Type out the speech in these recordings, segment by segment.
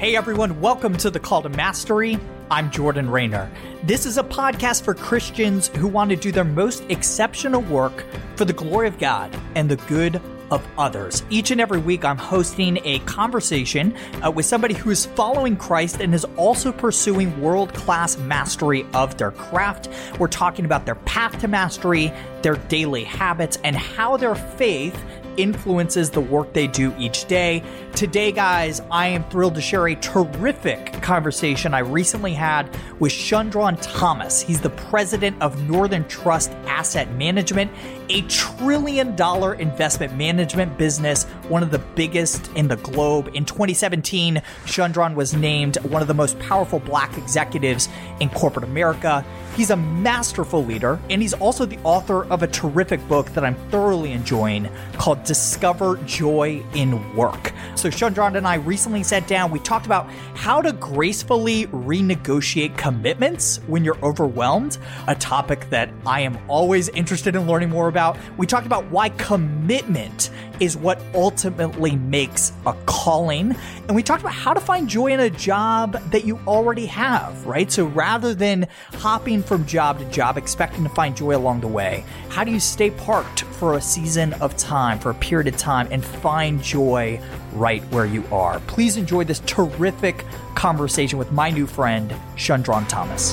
Hey everyone, welcome to the Call to Mastery. I'm Jordan Raynor. This is a podcast for Christians who want to do their most exceptional work for the glory of God and the good of others. Each and every week, I'm hosting a conversation uh, with somebody who is following Christ and is also pursuing world class mastery of their craft. We're talking about their path to mastery, their daily habits, and how their faith influences the work they do each day. Today, guys, I am thrilled to share a terrific conversation I recently had with Shundrawn Thomas. He's the president of Northern Trust Asset Management, a trillion dollar investment management business, one of the biggest in the globe. In 2017, Shundrawn was named one of the most powerful black executives in corporate America. He's a masterful leader, and he's also the author of a terrific book that I'm thoroughly enjoying called Discover Joy in Work. So, Shundrawn and I recently sat down. We talked about how to gracefully renegotiate commitments when you're overwhelmed, a topic that I am always interested in learning more about. We talked about why commitment is what ultimately makes a calling. And we talked about how to find joy in a job that you already have, right? So rather than hopping from job to job, expecting to find joy along the way, how do you stay parked for a season of time, for a period of time, and find joy right where you are? Please enjoy this terrific conversation with my new friend, Shundrawn Thomas.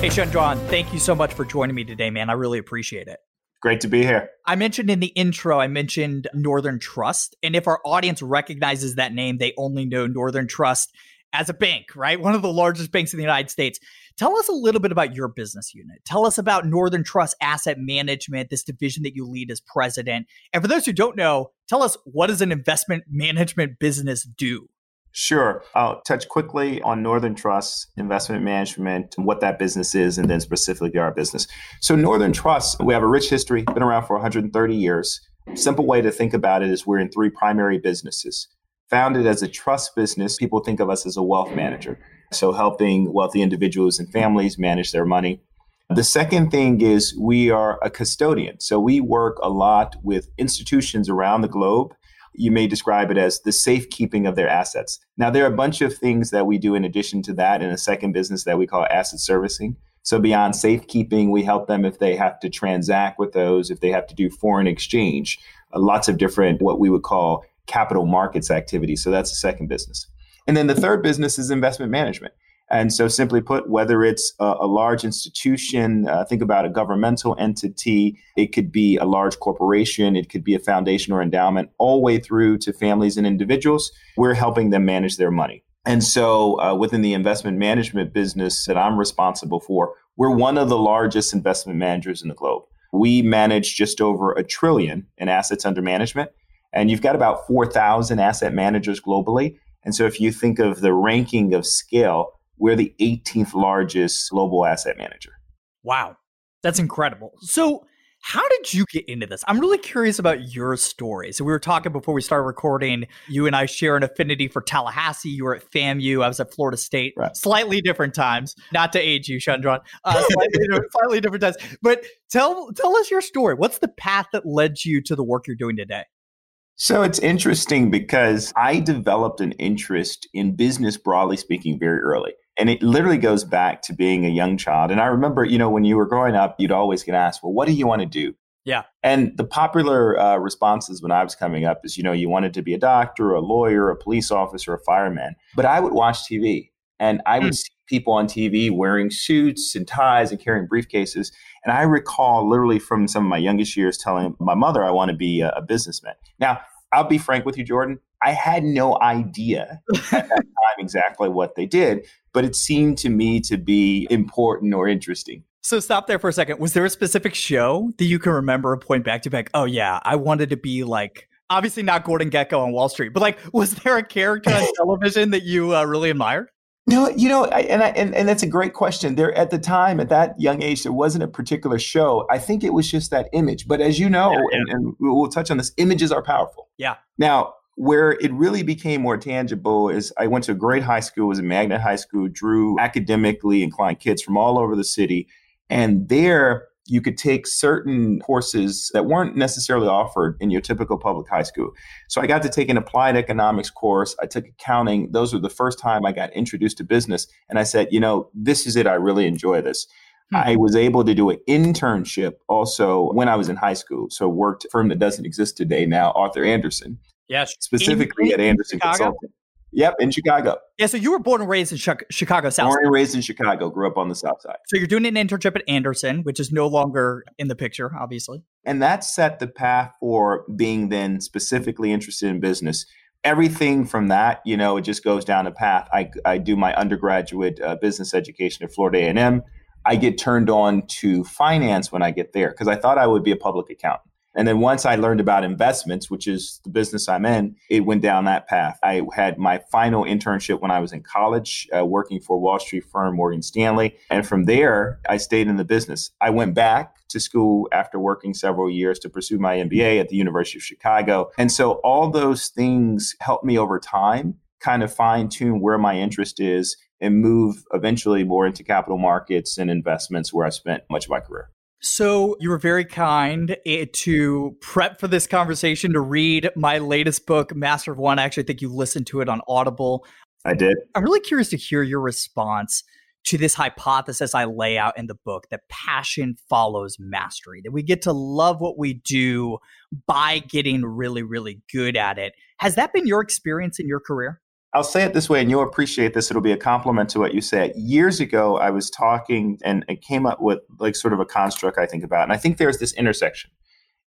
Hey, Shundrawn, thank you so much for joining me today, man. I really appreciate it. Great to be here. I mentioned in the intro, I mentioned Northern Trust. And if our audience recognizes that name, they only know Northern Trust as a bank, right? One of the largest banks in the United States. Tell us a little bit about your business unit. Tell us about Northern Trust Asset Management, this division that you lead as president. And for those who don't know, tell us what does an investment management business do? Sure. I'll touch quickly on Northern Trust Investment Management, and what that business is, and then specifically our business. So, Northern Trust, we have a rich history, been around for 130 years. Simple way to think about it is we're in three primary businesses. Founded as a trust business, people think of us as a wealth manager. So, helping wealthy individuals and families manage their money. The second thing is we are a custodian. So, we work a lot with institutions around the globe you may describe it as the safekeeping of their assets. Now, there are a bunch of things that we do in addition to that in a second business that we call asset servicing. So, beyond safekeeping, we help them if they have to transact with those, if they have to do foreign exchange, uh, lots of different, what we would call capital markets activities. So, that's the second business. And then the third business is investment management. And so, simply put, whether it's a, a large institution, uh, think about a governmental entity, it could be a large corporation, it could be a foundation or endowment, all the way through to families and individuals, we're helping them manage their money. And so, uh, within the investment management business that I'm responsible for, we're one of the largest investment managers in the globe. We manage just over a trillion in assets under management. And you've got about 4,000 asset managers globally. And so, if you think of the ranking of scale, we're the 18th largest global asset manager. Wow. That's incredible. So, how did you get into this? I'm really curious about your story. So we were talking before we started recording. You and I share an affinity for Tallahassee. You were at FAMU. I was at Florida State. Right. Slightly different times. Not to age you, Shundrawn. Uh, slightly, different, slightly different times. But tell tell us your story. What's the path that led you to the work you're doing today? So it's interesting because I developed an interest in business, broadly speaking, very early. And it literally goes back to being a young child. And I remember, you know, when you were growing up, you'd always get asked, well, what do you want to do? Yeah. And the popular uh, responses when I was coming up is, you know, you wanted to be a doctor, a lawyer, a police officer, a fireman. But I would watch TV and I would mm. see people on TV wearing suits and ties and carrying briefcases. And I recall literally from some of my youngest years telling my mother I want to be a, a businessman. Now, I'll be frank with you, Jordan. I had no idea at that time exactly what they did, but it seemed to me to be important or interesting. So stop there for a second. Was there a specific show that you can remember and point back to back? oh yeah, I wanted to be like obviously not Gordon Gekko on Wall Street, but like was there a character on television that you uh, really admired? No, you know, I, and, I, and and that's a great question. There at the time, at that young age, there wasn't a particular show. I think it was just that image. But as you know, yeah, yeah. And, and we'll touch on this, images are powerful. Yeah. Now, where it really became more tangible is I went to a great high school, it was a magnet high school, drew academically inclined kids from all over the city. And there you could take certain courses that weren't necessarily offered in your typical public high school. So I got to take an applied economics course. I took accounting. Those were the first time I got introduced to business. And I said, you know, this is it. I really enjoy this. Hmm. I was able to do an internship also when I was in high school. So worked a firm that doesn't exist today now, Arthur Andersen. Yes. Specifically in, at Andersen Chicago? Consulting. Yep, in Chicago. Yeah, so you were born and raised in Chicago South. Born and raised in Chicago, grew up on the South Side. So you're doing an internship at Andersen, which is no longer in the picture, obviously. And that set the path for being then specifically interested in business. Everything from that, you know, it just goes down a path. I, I do my undergraduate uh, business education at Florida A&M. I get turned on to finance when I get there because I thought I would be a public accountant. And then once I learned about investments, which is the business I'm in, it went down that path. I had my final internship when I was in college, uh, working for Wall Street firm, Morgan Stanley. And from there, I stayed in the business. I went back to school after working several years to pursue my MBA at the University of Chicago. And so all those things helped me over time kind of fine tune where my interest is and move eventually more into capital markets and investments where I spent much of my career. So, you were very kind eh, to prep for this conversation to read my latest book, Master of One. I actually think you listened to it on Audible. I did. I'm really curious to hear your response to this hypothesis I lay out in the book that passion follows mastery, that we get to love what we do by getting really, really good at it. Has that been your experience in your career? I'll say it this way, and you'll appreciate this. It'll be a compliment to what you said. Years ago, I was talking and it came up with like sort of a construct I think about. And I think there's this intersection.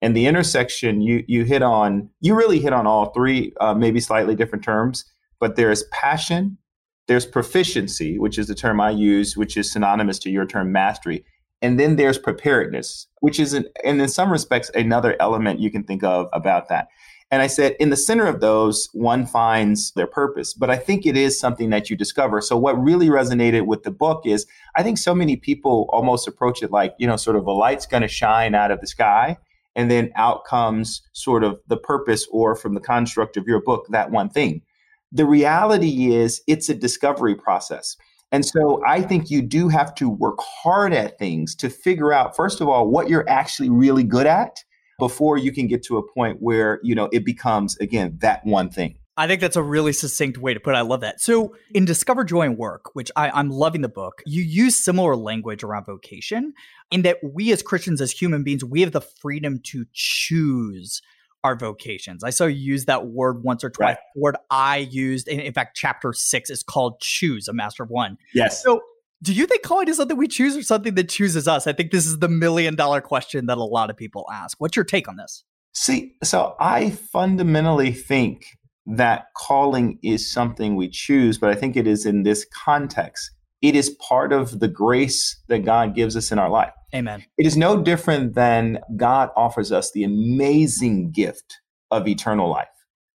And the intersection you you hit on, you really hit on all three, uh, maybe slightly different terms, but there's passion, there's proficiency, which is the term I use, which is synonymous to your term mastery. And then there's preparedness, which is, an, and in some respects, another element you can think of about that. And I said, in the center of those, one finds their purpose. But I think it is something that you discover. So, what really resonated with the book is I think so many people almost approach it like, you know, sort of a light's going to shine out of the sky. And then out comes sort of the purpose, or from the construct of your book, that one thing. The reality is, it's a discovery process. And so I think you do have to work hard at things to figure out, first of all, what you're actually really good at before you can get to a point where, you know, it becomes, again, that one thing. I think that's a really succinct way to put it. I love that. So, in Discover Joy in Work, which I, am loving the book, you use similar language around vocation in that we as Christians, as human beings, we have the freedom to choose our vocations. I saw you use that word once or twice. Right. The word I used, in, in fact, chapter six is called Choose, a Master of One. Yes. So, do you think calling is something we choose or something that chooses us? I think this is the million dollar question that a lot of people ask. What's your take on this? See, so I fundamentally think that calling is something we choose, but I think it is in this context. It is part of the grace that God gives us in our life. Amen. It is no different than God offers us the amazing gift of eternal life,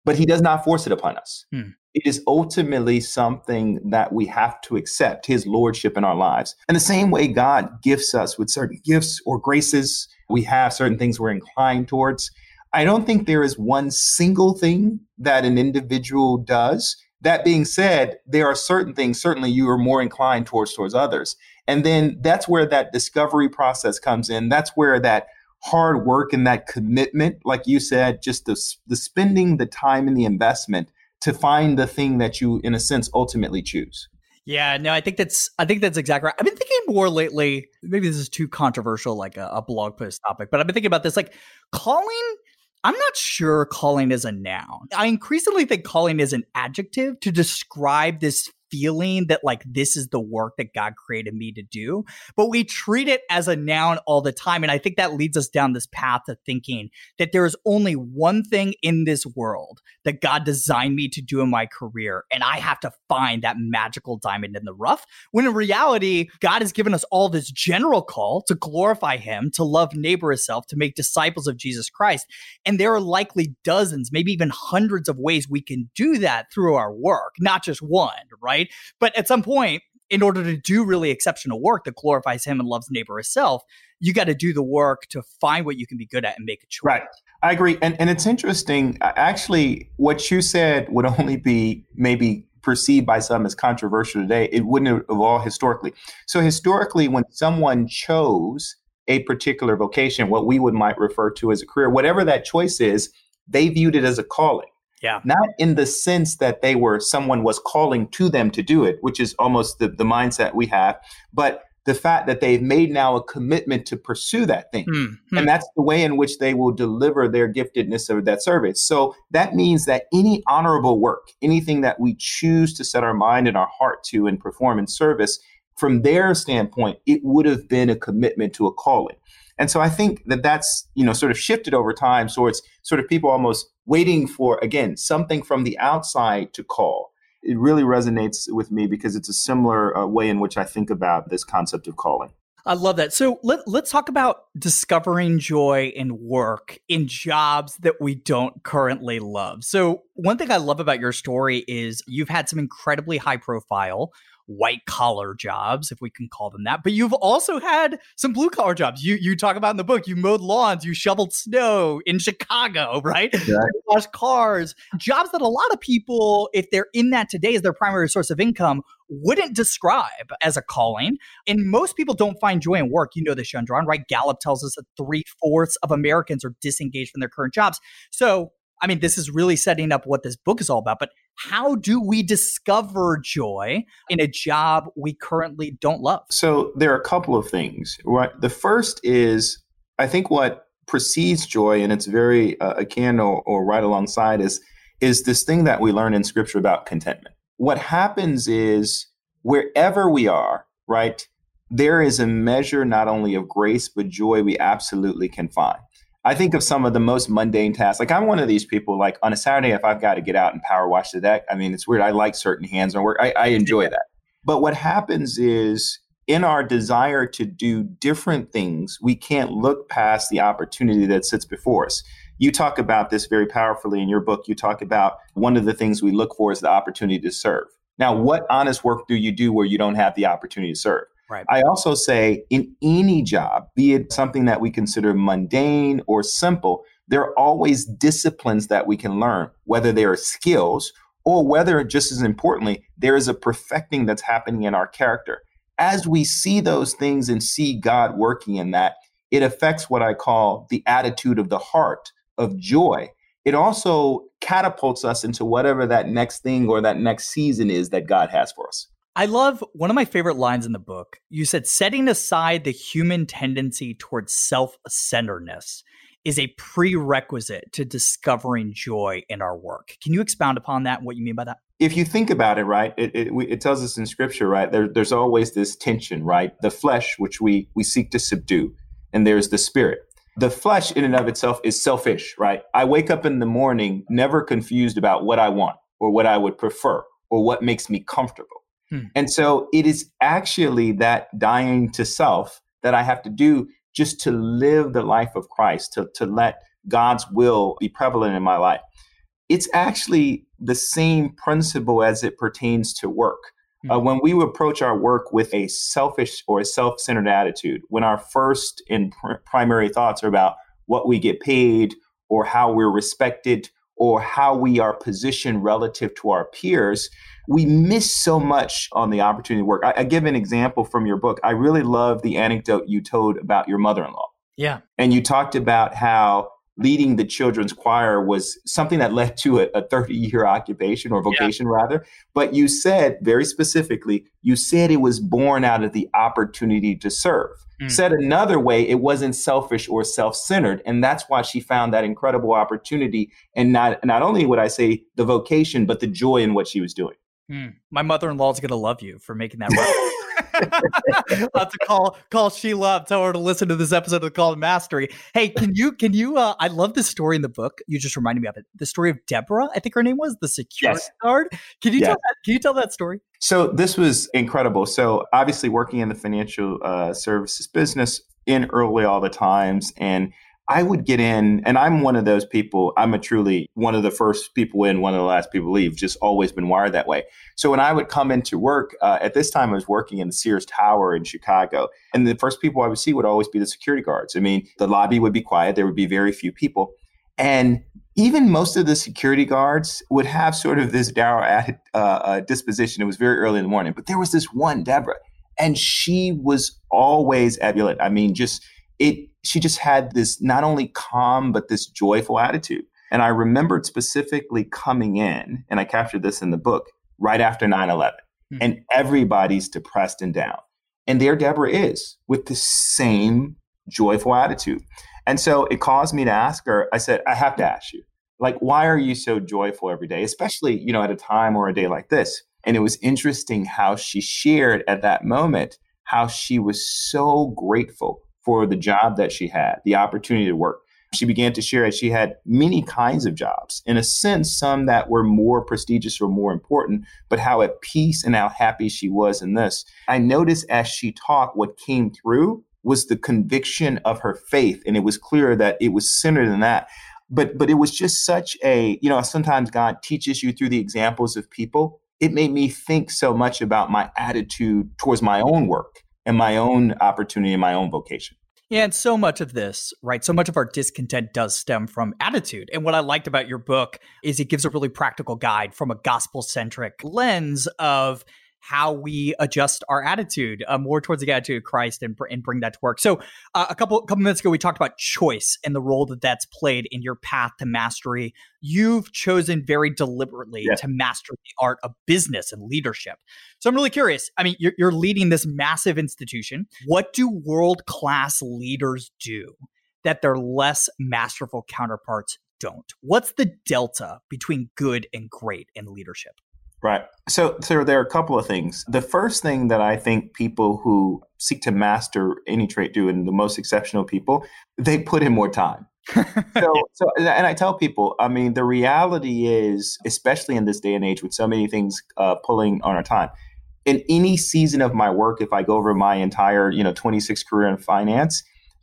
but He does not force it upon us. Hmm it is ultimately something that we have to accept his lordship in our lives. And the same way God gifts us with certain gifts or graces, we have certain things we're inclined towards. I don't think there is one single thing that an individual does. That being said, there are certain things certainly you are more inclined towards towards others. And then that's where that discovery process comes in. That's where that hard work and that commitment, like you said, just the, the spending the time and the investment to find the thing that you, in a sense, ultimately choose. Yeah, no, I think that's I think that's exactly right. I've been thinking more lately. Maybe this is too controversial, like a, a blog post topic, but I've been thinking about this. Like calling, I'm not sure calling is a noun. I increasingly think calling is an adjective to describe this feeling that like this is the work that God created me to do, but we treat it as a noun all the time. And I think that leads us down this path of thinking that there is only one thing in this world that God designed me to do in my career. And I have to find that magical diamond in the rough. When in reality, God has given us all this general call to glorify Him, to love neighbor as self, to make disciples of Jesus Christ. And there are likely dozens, maybe even hundreds of ways we can do that through our work, not just one, right? But at some point, in order to do really exceptional work that glorifies him and loves neighbor as self, you got to do the work to find what you can be good at and make a choice. Right. I agree. And, and it's interesting. Actually, what you said would only be maybe perceived by some as controversial today. It wouldn't have evolved historically. So, historically, when someone chose a particular vocation, what we would might refer to as a career, whatever that choice is, they viewed it as a calling. Yeah. Not in the sense that they were someone was calling to them to do it, which is almost the, the mindset we have, but the fact that they've made now a commitment to pursue that thing. Mm-hmm. And that's the way in which they will deliver their giftedness of that service. So that means that any honorable work, anything that we choose to set our mind and our heart to and perform in service, from their standpoint, it would have been a commitment to a calling. And so I think that that's, you know, sort of shifted over time. So it's sort of people almost waiting for, again, something from the outside to call. It really resonates with me because it's a similar uh, way in which I think about this concept of calling. I love that. So let, let's talk about discovering joy in work in jobs that we don't currently love. So, one thing I love about your story is you've had some incredibly high profile white collar jobs, if we can call them that. But you've also had some blue collar jobs. You you talk about in the book. You mowed lawns, you shoveled snow in Chicago, right? Yeah. washed cars. Jobs that a lot of people, if they're in that today as their primary source of income, wouldn't describe as a calling. And most people don't find joy in work. You know this, Shundrawn, right? Gallup tells us that three fourths of Americans are disengaged from their current jobs. So I mean, this is really setting up what this book is all about. But how do we discover joy in a job we currently don't love? So there are a couple of things. Right. The first is, I think what precedes joy, and it's very uh, akin or, or right alongside, is is this thing that we learn in Scripture about contentment. What happens is wherever we are, right, there is a measure not only of grace but joy we absolutely can find. I think of some of the most mundane tasks. Like I'm one of these people. Like on a Saturday, if I've got to get out and power wash the deck, I mean, it's weird. I like certain hands-on work. I, I enjoy that. But what happens is, in our desire to do different things, we can't look past the opportunity that sits before us. You talk about this very powerfully in your book. You talk about one of the things we look for is the opportunity to serve. Now, what honest work do you do where you don't have the opportunity to serve? Right. I also say in any job, be it something that we consider mundane or simple, there are always disciplines that we can learn, whether they are skills or whether, just as importantly, there is a perfecting that's happening in our character. As we see those things and see God working in that, it affects what I call the attitude of the heart of joy. It also catapults us into whatever that next thing or that next season is that God has for us. I love one of my favorite lines in the book. You said, setting aside the human tendency towards self centeredness is a prerequisite to discovering joy in our work. Can you expound upon that? What you mean by that? If you think about it, right, it, it, it tells us in scripture, right, there, there's always this tension, right? The flesh, which we, we seek to subdue, and there's the spirit. The flesh, in and of itself, is selfish, right? I wake up in the morning never confused about what I want or what I would prefer or what makes me comfortable Hmm. And so it is actually that dying to self that I have to do just to live the life of Christ, to, to let God's will be prevalent in my life. It's actually the same principle as it pertains to work. Uh, hmm. when we approach our work with a selfish or a self centered attitude, when our first and pr- primary thoughts are about what we get paid or how we're respected or how we are positioned relative to our peers, we miss so much on the opportunity to work. I, I give an example from your book. I really love the anecdote you told about your mother in law. Yeah. And you talked about how leading the children's choir was something that led to a, a 30 year occupation or vocation yeah. rather but you said very specifically you said it was born out of the opportunity to serve mm. said another way it wasn't selfish or self-centered and that's why she found that incredible opportunity and not not only would i say the vocation but the joy in what she was doing Mm. My mother in law is going to love you for making that. I'll have to call call Sheila up, tell her to listen to this episode of the Call to Mastery. Hey, can you can you uh I love this story in the book. You just reminded me of it. The story of Deborah, I think her name was, the security yes. guard. Can you yes. tell that can you tell that story? So this was incredible. So obviously working in the financial uh, services business in early all the times and I would get in, and I'm one of those people. I'm a truly one of the first people in, one of the last people leave. Just always been wired that way. So when I would come into work, uh, at this time I was working in the Sears Tower in Chicago, and the first people I would see would always be the security guards. I mean, the lobby would be quiet. There would be very few people, and even most of the security guards would have sort of this dour uh, uh, disposition. It was very early in the morning, but there was this one, Deborah, and she was always ebullient. I mean, just it she just had this not only calm but this joyful attitude. And i remembered specifically coming in and i captured this in the book right after 9-11 mm-hmm. and everybody's depressed and down. And there deborah is with the same joyful attitude. And so it caused me to ask her i said i have to ask you like why are you so joyful every day especially you know at a time or a day like this? And it was interesting how she shared at that moment how she was so grateful for the job that she had, the opportunity to work. She began to share that she had many kinds of jobs, in a sense, some that were more prestigious or more important, but how at peace and how happy she was in this. I noticed as she talked, what came through was the conviction of her faith. And it was clear that it was centered in that. But but it was just such a, you know, sometimes God teaches you through the examples of people. It made me think so much about my attitude towards my own work and my own opportunity and my own vocation. Yeah, and so much of this, right? So much of our discontent does stem from attitude. And what I liked about your book is it gives a really practical guide from a gospel centric lens of how we adjust our attitude uh, more towards the attitude of Christ and, and bring that to work. So, uh, a couple couple minutes ago, we talked about choice and the role that that's played in your path to mastery. You've chosen very deliberately to master the art of business and leadership. So, I'm really curious. I mean, you're, you're leading this massive institution. What do world class leaders do that their less masterful counterparts don't? What's the delta between good and great in leadership? Right. So, so there are a couple of things. The first thing that I think people who seek to master any trait do, and the most exceptional people, they put in more time. so, so, and I tell people, I mean, the reality is, especially in this day and age with so many things uh, pulling on our time, in any season of my work, if I go over my entire, you know, 26 career in finance,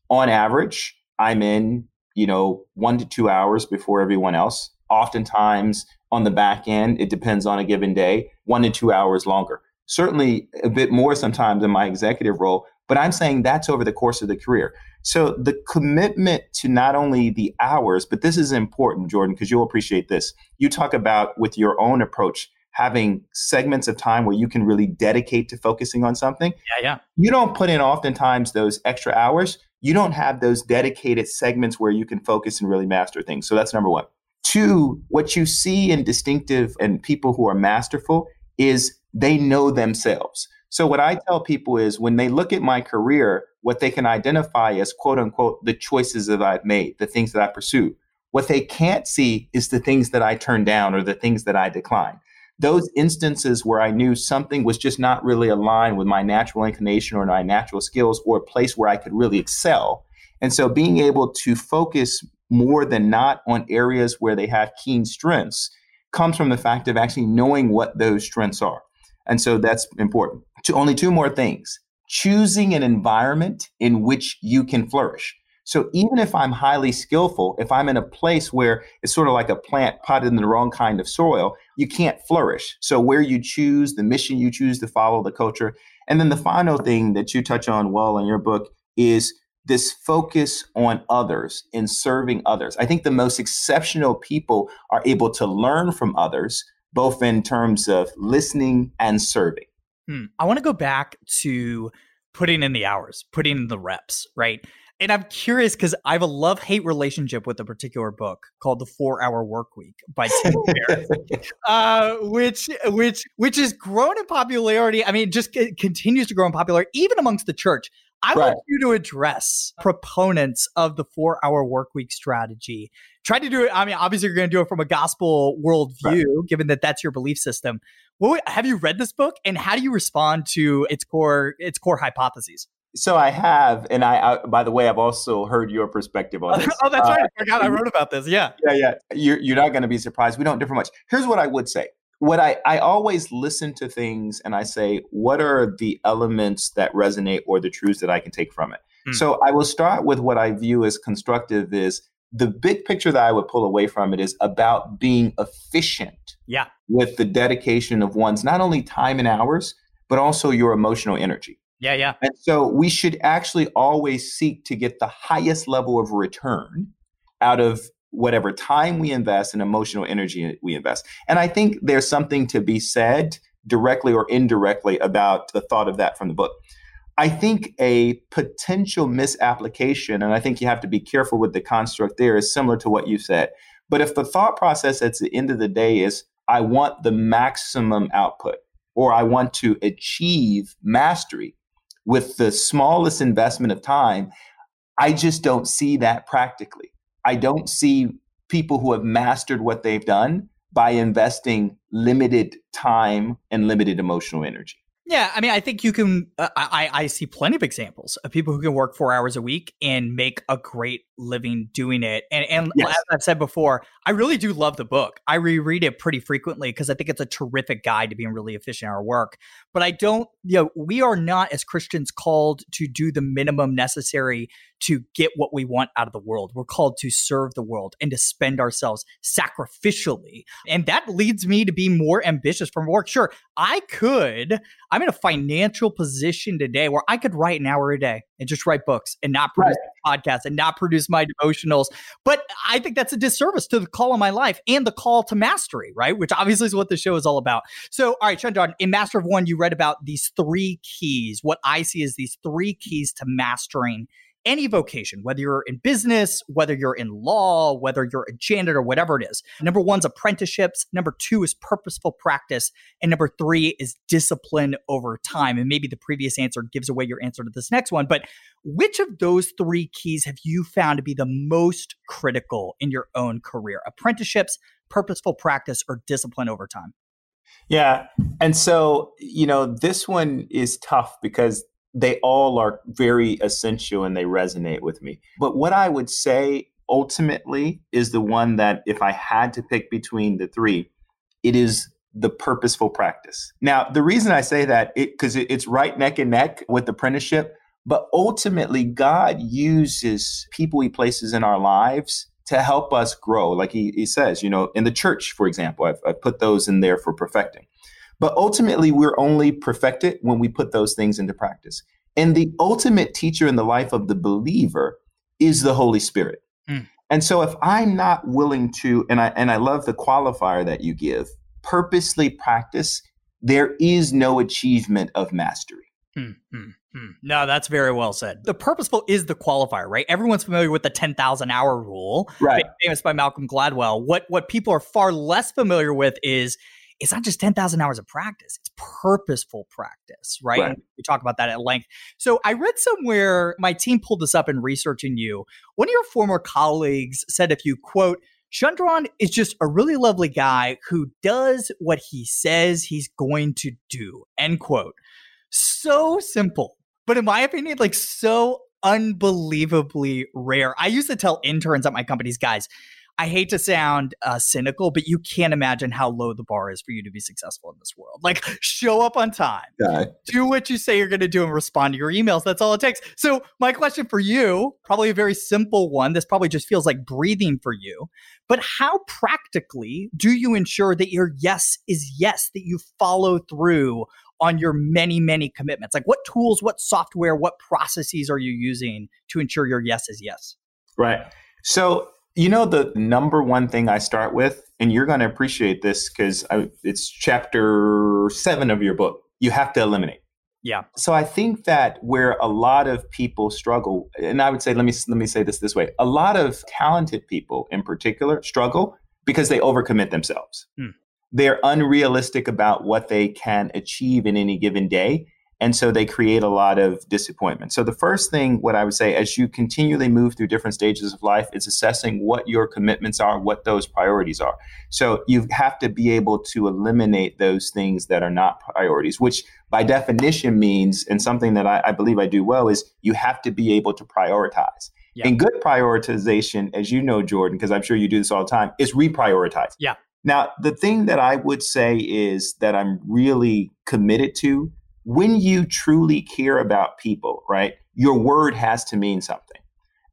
on average, I'm in, you know, one to two hours before everyone else. Oftentimes, on the back end, it depends on a given day, one to two hours longer. Certainly a bit more sometimes in my executive role, but I'm saying that's over the course of the career. So the commitment to not only the hours, but this is important, Jordan, because you'll appreciate this. You talk about with your own approach having segments of time where you can really dedicate to focusing on something. Yeah, yeah. You don't put in oftentimes those extra hours. You don't have those dedicated segments where you can focus and really master things. So that's number one. Two, what you see in distinctive and people who are masterful is they know themselves. So what I tell people is when they look at my career, what they can identify as quote unquote the choices that I've made, the things that I pursue. What they can't see is the things that I turn down or the things that I decline. Those instances where I knew something was just not really aligned with my natural inclination or my natural skills or a place where I could really excel. And so being able to focus more than not on areas where they have keen strengths comes from the fact of actually knowing what those strengths are. And so that's important. To only two more things. Choosing an environment in which you can flourish. So even if I'm highly skillful, if I'm in a place where it's sort of like a plant potted in the wrong kind of soil, you can't flourish. So where you choose, the mission you choose to follow, the culture. And then the final thing that you touch on well in your book is this focus on others and serving others. I think the most exceptional people are able to learn from others, both in terms of listening and serving. Hmm. I want to go back to putting in the hours, putting in the reps, right? And I'm curious because I have a love hate relationship with a particular book called The Four Hour Work Week by Tim Ferriss, uh, which which which has grown in popularity. I mean, it just continues to grow in popularity even amongst the church. I right. want you to address proponents of the four hour work week strategy. Try to do it. I mean, obviously, you're going to do it from a gospel worldview, right. given that that's your belief system. What, have you read this book, and how do you respond to its core its core hypotheses? So I have, and I, I, by the way, I've also heard your perspective on this. oh, that's uh, right. I forgot I wrote about this. Yeah, yeah, yeah. You're you're not going to be surprised. We don't differ much. Here's what I would say what I, I always listen to things and I say, what are the elements that resonate or the truths that I can take from it? Mm. So I will start with what I view as constructive is the big picture that I would pull away from it is about being efficient yeah. with the dedication of one's not only time and hours, but also your emotional energy. Yeah, yeah. And so we should actually always seek to get the highest level of return out of whatever time we invest and emotional energy we invest. And I think there's something to be said directly or indirectly about the thought of that from the book. I think a potential misapplication, and I think you have to be careful with the construct there, is similar to what you said. But if the thought process at the end of the day is, I want the maximum output, or I want to achieve mastery with the smallest investment of time, I just don't see that practically. I don't see people who have mastered what they've done by investing limited time and limited emotional energy. Yeah, I mean, I think you can. Uh, I I see plenty of examples of people who can work four hours a week and make a great living doing it. And and yes. as I've said before, I really do love the book. I reread it pretty frequently because I think it's a terrific guide to being really efficient in our work. But I don't, you know, we are not as Christians called to do the minimum necessary to get what we want out of the world. We're called to serve the world and to spend ourselves sacrificially. And that leads me to be more ambitious from work. Sure, I could, I'm in a financial position today where I could write an hour a day and just write books and not produce right. podcasts and not produce my devotionals. But I think that's a disservice to the call of my life and the call to mastery, right? Which obviously is what the show is all about. So, all right, Shundrawn, in Master of One, you read about these three keys, what I see as these three keys to mastering any vocation, whether you're in business, whether you're in law, whether you're a janitor, whatever it is. Number one's apprenticeships. Number two is purposeful practice. And number three is discipline over time. And maybe the previous answer gives away your answer to this next one. But which of those three keys have you found to be the most critical in your own career? Apprenticeships, purposeful practice, or discipline over time? Yeah. And so, you know, this one is tough because they all are very essential and they resonate with me. But what I would say ultimately is the one that if I had to pick between the three, it is the purposeful practice. Now, the reason I say that because it, it's right neck and neck with apprenticeship, but ultimately God uses people he places in our lives to help us grow. Like he, he says, you know, in the church, for example, I've, I've put those in there for perfecting. But ultimately, we're only perfected when we put those things into practice. And the ultimate teacher in the life of the believer is the Holy Spirit. Mm. And so if I'm not willing to, and I and I love the qualifier that you give, purposely practice, there is no achievement of mastery. Mm, mm, mm. No, that's very well said. The purposeful is the qualifier, right? Everyone's familiar with the 10,000 hour rule, right. famous by Malcolm Gladwell. What what people are far less familiar with is it's not just 10,000 hours of practice, it's purposeful practice, right? right. We talk about that at length. So I read somewhere, my team pulled this up in researching you. One of your former colleagues said if you quote, Shundrawn is just a really lovely guy who does what he says he's going to do. End quote. So simple. But in my opinion, like so unbelievably rare. I used to tell interns at my companies, guys, I hate to sound uh, cynical, but you can't imagine how low the bar is for you to be successful in this world. Like, show up on time, yeah. do what you say you're going to do, and respond to your emails. That's all it takes. So, my question for you, probably a very simple one. This probably just feels like breathing for you. But how practically do you ensure that your yes is yes, that you follow through on your many, many commitments? Like, what tools, what software, what processes are you using to ensure your yes is yes? Right. So, you know, the number one thing I start with, and you're going to appreciate this because it's chapter seven of your book, you have to eliminate. Yeah. So I think that where a lot of people struggle, and I would say, let me let me say this this way: a lot of talented people, in particular, struggle because they overcommit themselves. Hmm. They're unrealistic about what they can achieve in any given day, And so they create a lot of disappointment. So the first thing, what I would say, as you continually move through different stages of life, is assessing what your commitments are, what those priorities are. So you have to be able to eliminate those things that are not priorities, which by definition means, and something that I, I believe I do well, is you have to be able to prioritize. Yeah. And good prioritization, as you know, Jordan, because I'm sure you do this all the time, is reprioritize. Yeah. Now, the thing that I would say is that I'm really committed to when you truly care about people, right? Your word has to mean something.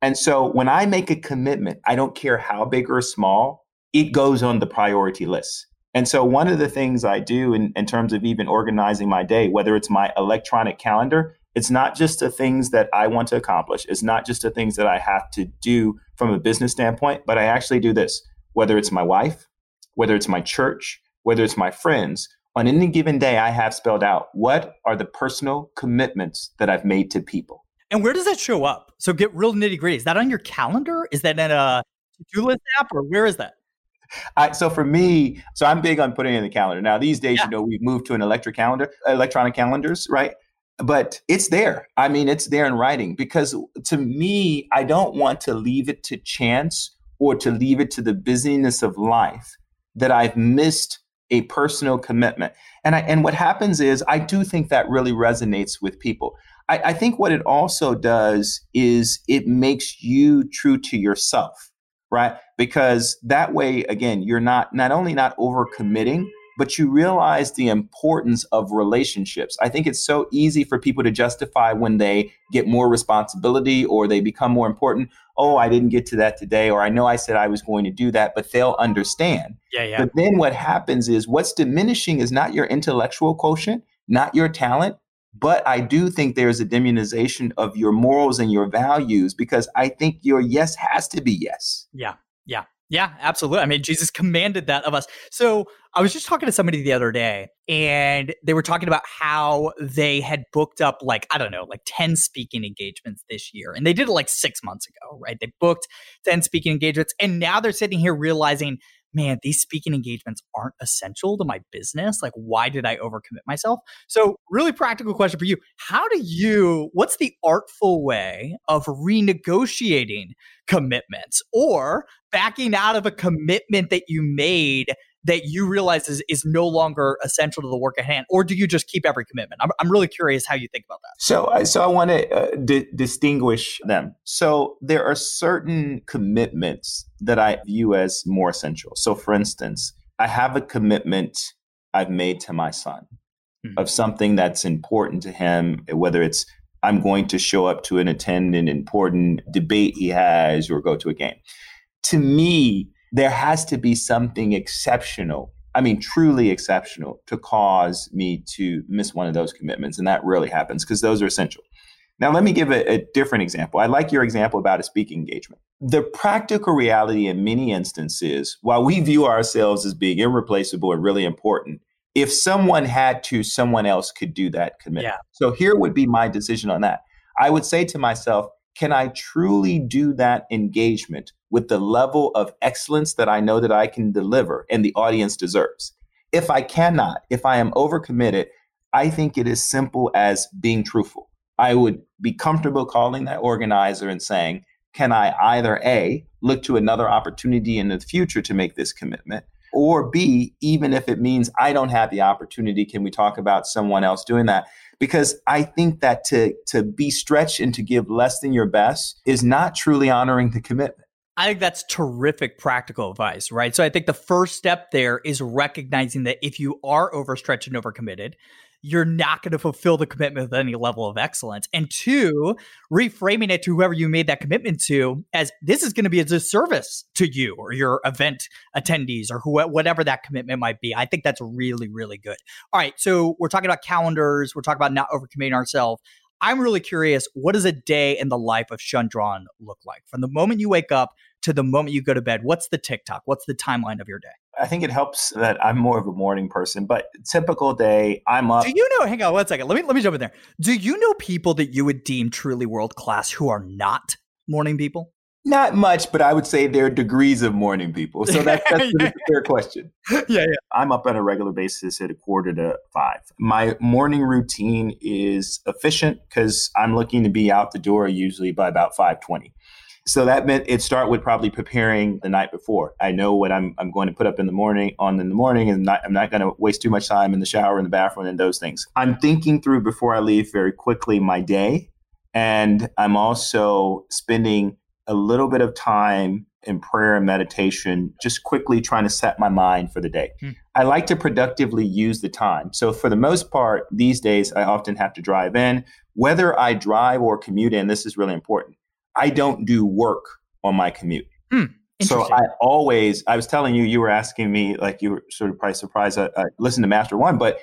And so when I make a commitment, I don't care how big or small, it goes on the priority list. And so one of the things I do in, in terms of even organizing my day, whether it's my electronic calendar, it's not just the things that I want to accomplish. It's not just the things that I have to do from a business standpoint, but I actually do this, whether it's my wife, whether it's my church, whether it's my friends, on any given day, I have spelled out what are the personal commitments that I've made to people. And where does that show up? So get real nitty gritty. Is that on your calendar? Is that in a to do list app or where is that? I, so for me, so I'm big on putting in the calendar. Now these days, yeah. you know, we've moved to an electric calendar, electronic calendars, right? But it's there. I mean, it's there in writing because to me, I don't want to leave it to chance or to leave it to the busyness of life that I've missed a personal commitment. And I, and what happens is I do think that really resonates with people. I, I think what it also does is it makes you true to yourself, right? Because that way, again, you're not not only not overcommitting, but you realize the importance of relationships. I think it's so easy for people to justify when they get more responsibility or they become more important. Oh, I didn't get to that today, or I know I said I was going to do that, but they'll understand. Yeah, yeah. But then what happens is what's diminishing is not your intellectual quotient, not your talent, but I do think there's a demonization of your morals and your values because I think your yes has to be yes. Yeah. Yeah. Yeah, absolutely. I mean, Jesus commanded that of us. So I was just talking to somebody the other day, and they were talking about how they had booked up, like, I don't know, like 10 speaking engagements this year. And they did it like six months ago, right? They booked 10 speaking engagements. And now they're sitting here realizing, man, these speaking engagements aren't essential to my business. Like, why did I overcommit myself? So, really practical question for you. How do you, what's the artful way of renegotiating commitments or backing out of a commitment that you made that you realize is, is no longer essential to the work at hand or do you just keep every commitment? I'm, I'm really curious how you think about that. So I, so i want to uh, di- distinguish them. So there are certain commitments that i view as more essential. So for instance i have a commitment i've made to my son mm-hmm. of something that's important to him whether it's i'm going to show up to and attend an important debate he has or go to a game. To me there has to be something exceptional. I mean, truly exceptional to cause me to miss one of those commitments. And that really happens because those are essential. Now, let me give a, a, different example. I like your example about a speaking engagement. The practical reality in many instances, while we view ourselves as being irreplaceable and really important, if someone had to, someone else could do that commitment. Yeah. So here would be my decision on that. I would say to myself, can I truly do that engagement with the level of excellence that I know that I can deliver and the audience deserves? If I cannot, if I am overcommitted, I think it is simple as being truthful. I would be comfortable calling that organizer and saying, can I either A, look to another opportunity in the future to make this commitment, or B, even if it means I don't have the opportunity, can we talk about someone else doing that? because I think that to to be stretched and to give less than your best is not truly honoring the commitment. I think that's terrific practical advice, right? So I think the first step there is recognizing that if you are overstretched and overcommitted, you're not going to fulfill the commitment with any level of excellence. And two, reframing it to whoever you made that commitment to as this is going to be a disservice to you or your event attendees or who, whatever that commitment might be. I think that's really, really good. All right. So we're talking about calendars. We're talking about not overcommitting ourselves. I'm really curious what does a day in the life of Shundrawn look like? From the moment you wake up to the moment you go to bed, what's the TikTok? What's the timeline of your day? I think it helps that I'm more of a morning person, but typical day, I'm up. Do you know? Hang on one second. Let me let me jump in there. Do you know people that you would deem truly world class who are not morning people? Not much, but I would say there are degrees of morning people. So that, that's yeah. a fair question. Yeah, yeah. I'm up on a regular basis at a quarter to five. My morning routine is efficient because I'm looking to be out the door usually by about 520. So that meant it start with probably preparing the night before. I know what I'm, I'm going to put up in the morning on in the morning and not, I'm not going to waste too much time in the shower, in the bathroom and those things. I'm thinking through before I leave very quickly my day. And I'm also spending a little bit of time in prayer and meditation, just quickly trying to set my mind for the day. Hmm. I like to productively use the time. So, for the most part, these days, I often have to drive in. Whether I drive or commute in, this is really important. I don't do work on my commute. Hmm. So I always, I was telling you, you were asking me, like you were sort of probably surprised. I, I listened to Master One, but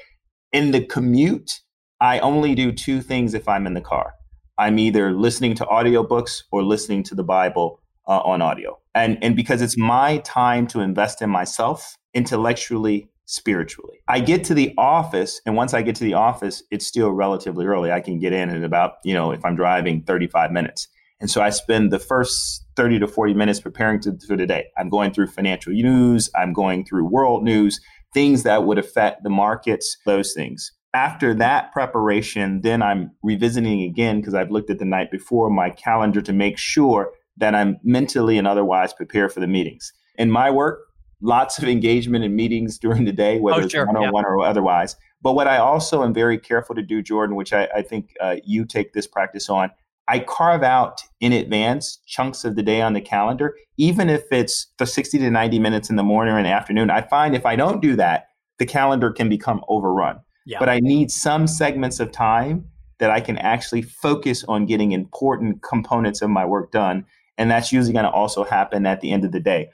in the commute, I only do two things if I'm in the car. I'm either listening to audiobooks or listening to the Bible uh, on audio. And, and because it's my time to invest in myself intellectually, spiritually. I get to the office, and once I get to the office, it's still relatively early. I can get in in about, you know, if I'm driving 35 minutes. And so I spend the first 30 to 40 minutes preparing to, for the day. I'm going through financial news, I'm going through world news, things that would affect the markets, those things. After that preparation, then I'm revisiting again because I've looked at the night before my calendar to make sure that I'm mentally and otherwise prepared for the meetings. In my work, lots of engagement in meetings during the day, whether oh, it's one on one or otherwise. But what I also am very careful to do, Jordan, which I, I think uh, you take this practice on, I carve out in advance chunks of the day on the calendar, even if it's the 60 to 90 minutes in the morning or in the afternoon. I find if I don't do that, the calendar can become overrun. Yeah. But I need some segments of time that I can actually focus on getting important components of my work done. And that's usually going to also happen at the end of the day.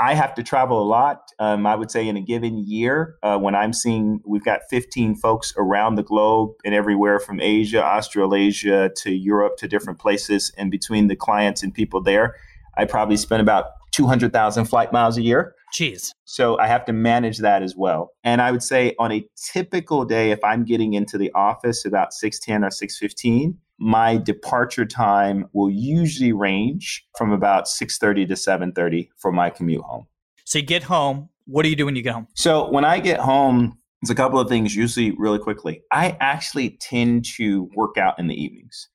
I have to travel a lot. Um, I would say in a given year, uh, when I'm seeing, we've got 15 folks around the globe and everywhere from Asia, Australasia to Europe to different places. And between the clients and people there, I probably spend about 200,000 flight miles a year. Jeez. So I have to manage that as well. And I would say on a typical day, if I'm getting into the office about 610 or 615, my departure time will usually range from about 6.30 to 7.30 for my commute home so you get home what do you do when you get home so when i get home it's a couple of things usually really quickly i actually tend to work out in the evenings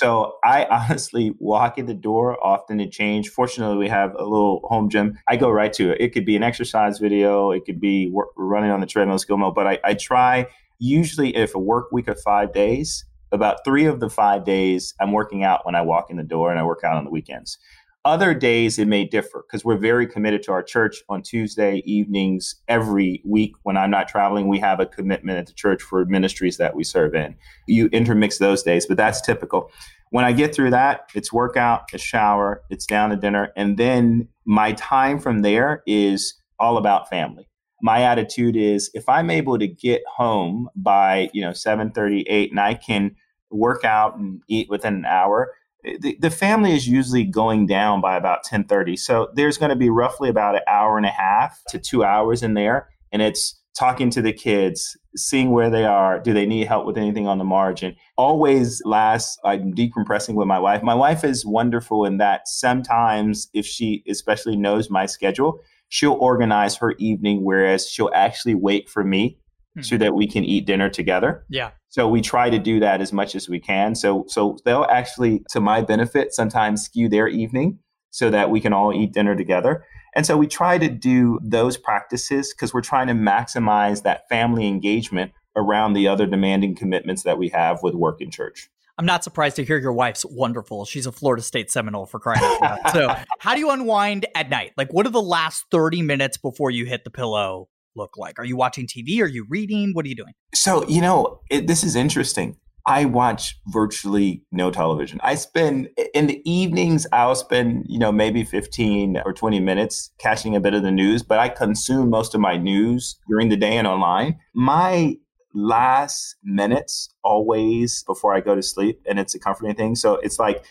so I honestly walk in the door often to change. Fortunately, we have a little home gym. I go right to it. It could be an exercise video. It could be running on the treadmill, skill mode. But I, I try usually if a work week of five days, about three of the five days, I'm working out when I walk in the door and I work out on the weekends. Other days, it may differ because we're very committed to our church on Tuesday evenings every week. When I'm not traveling, we have a commitment at the church for ministries that we serve in. You intermix those days, but that's typical. When I get through that, it's workout, it's shower, it's down to dinner. And then my time from there is all about family my attitude is if I'm able to get home by, you know, 7 8 and I can work out and eat within an hour, the, the family is usually going down by about 10 30. So there's going to be roughly about an hour and a half to two hours in there. And it's talking to the kids, seeing where they are. Do they need help with anything on the margin? Always last, I'm decompressing with my wife. My wife is wonderful in that sometimes, if she especially knows my schedule, she'll organize her evening, whereas she'll actually wait for me hmm. so that we can eat dinner together. Yeah. So we try to do that as much as we can. So so they'll actually, to my benefit, sometimes skew their evening so that we can all eat dinner together. And so we try to do those practices because we're trying to maximize that family engagement around the other demanding commitments that we have with work and church. I'm not surprised to hear your wife's wonderful. She's a Florida State Seminole for crying out loud. so, how do you unwind at night? Like, what are the last 30 minutes before you hit the pillow look like? Are you watching TV? Are you reading? What are you doing? So, you know, it, this is interesting. I watch virtually no television. I spend in the evenings, I'll spend, you know, maybe 15 or 20 minutes catching a bit of the news, but I consume most of my news during the day and online. My last minutes always before I go to sleep, and it's a comforting thing. So it's like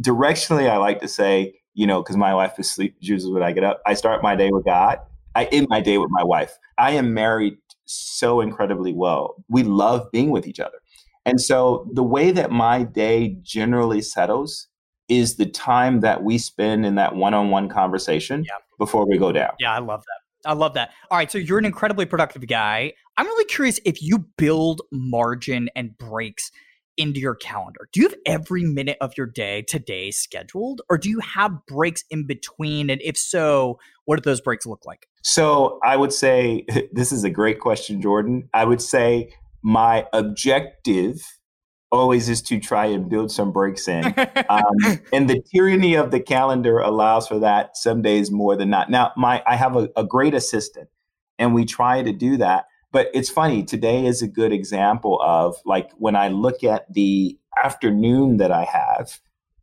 directionally, I like to say, you know, because my wife is sleep usually when I get up. I start my day with God. I end my day with my wife. I am married so incredibly well. We love being with each other. And so the way that my day generally settles is the time that we spend in that one-on-one conversation yeah. before we go down. Yeah, I love that. I love that. All right, so you're an incredibly productive guy. I'm really curious if you build margin and breaks into your calendar. Do you have every minute of your day today scheduled or do you have breaks in between and if so, what do those breaks look like? So, I would say this is a great question, Jordan. I would say my objective always is to try and build some breaks in. Um, and the tyranny of the calendar allows for that some days more than not. Now, my I have a, a great assistant, and we try to do that. But it's funny, today is a good example of like when I look at the afternoon that I have,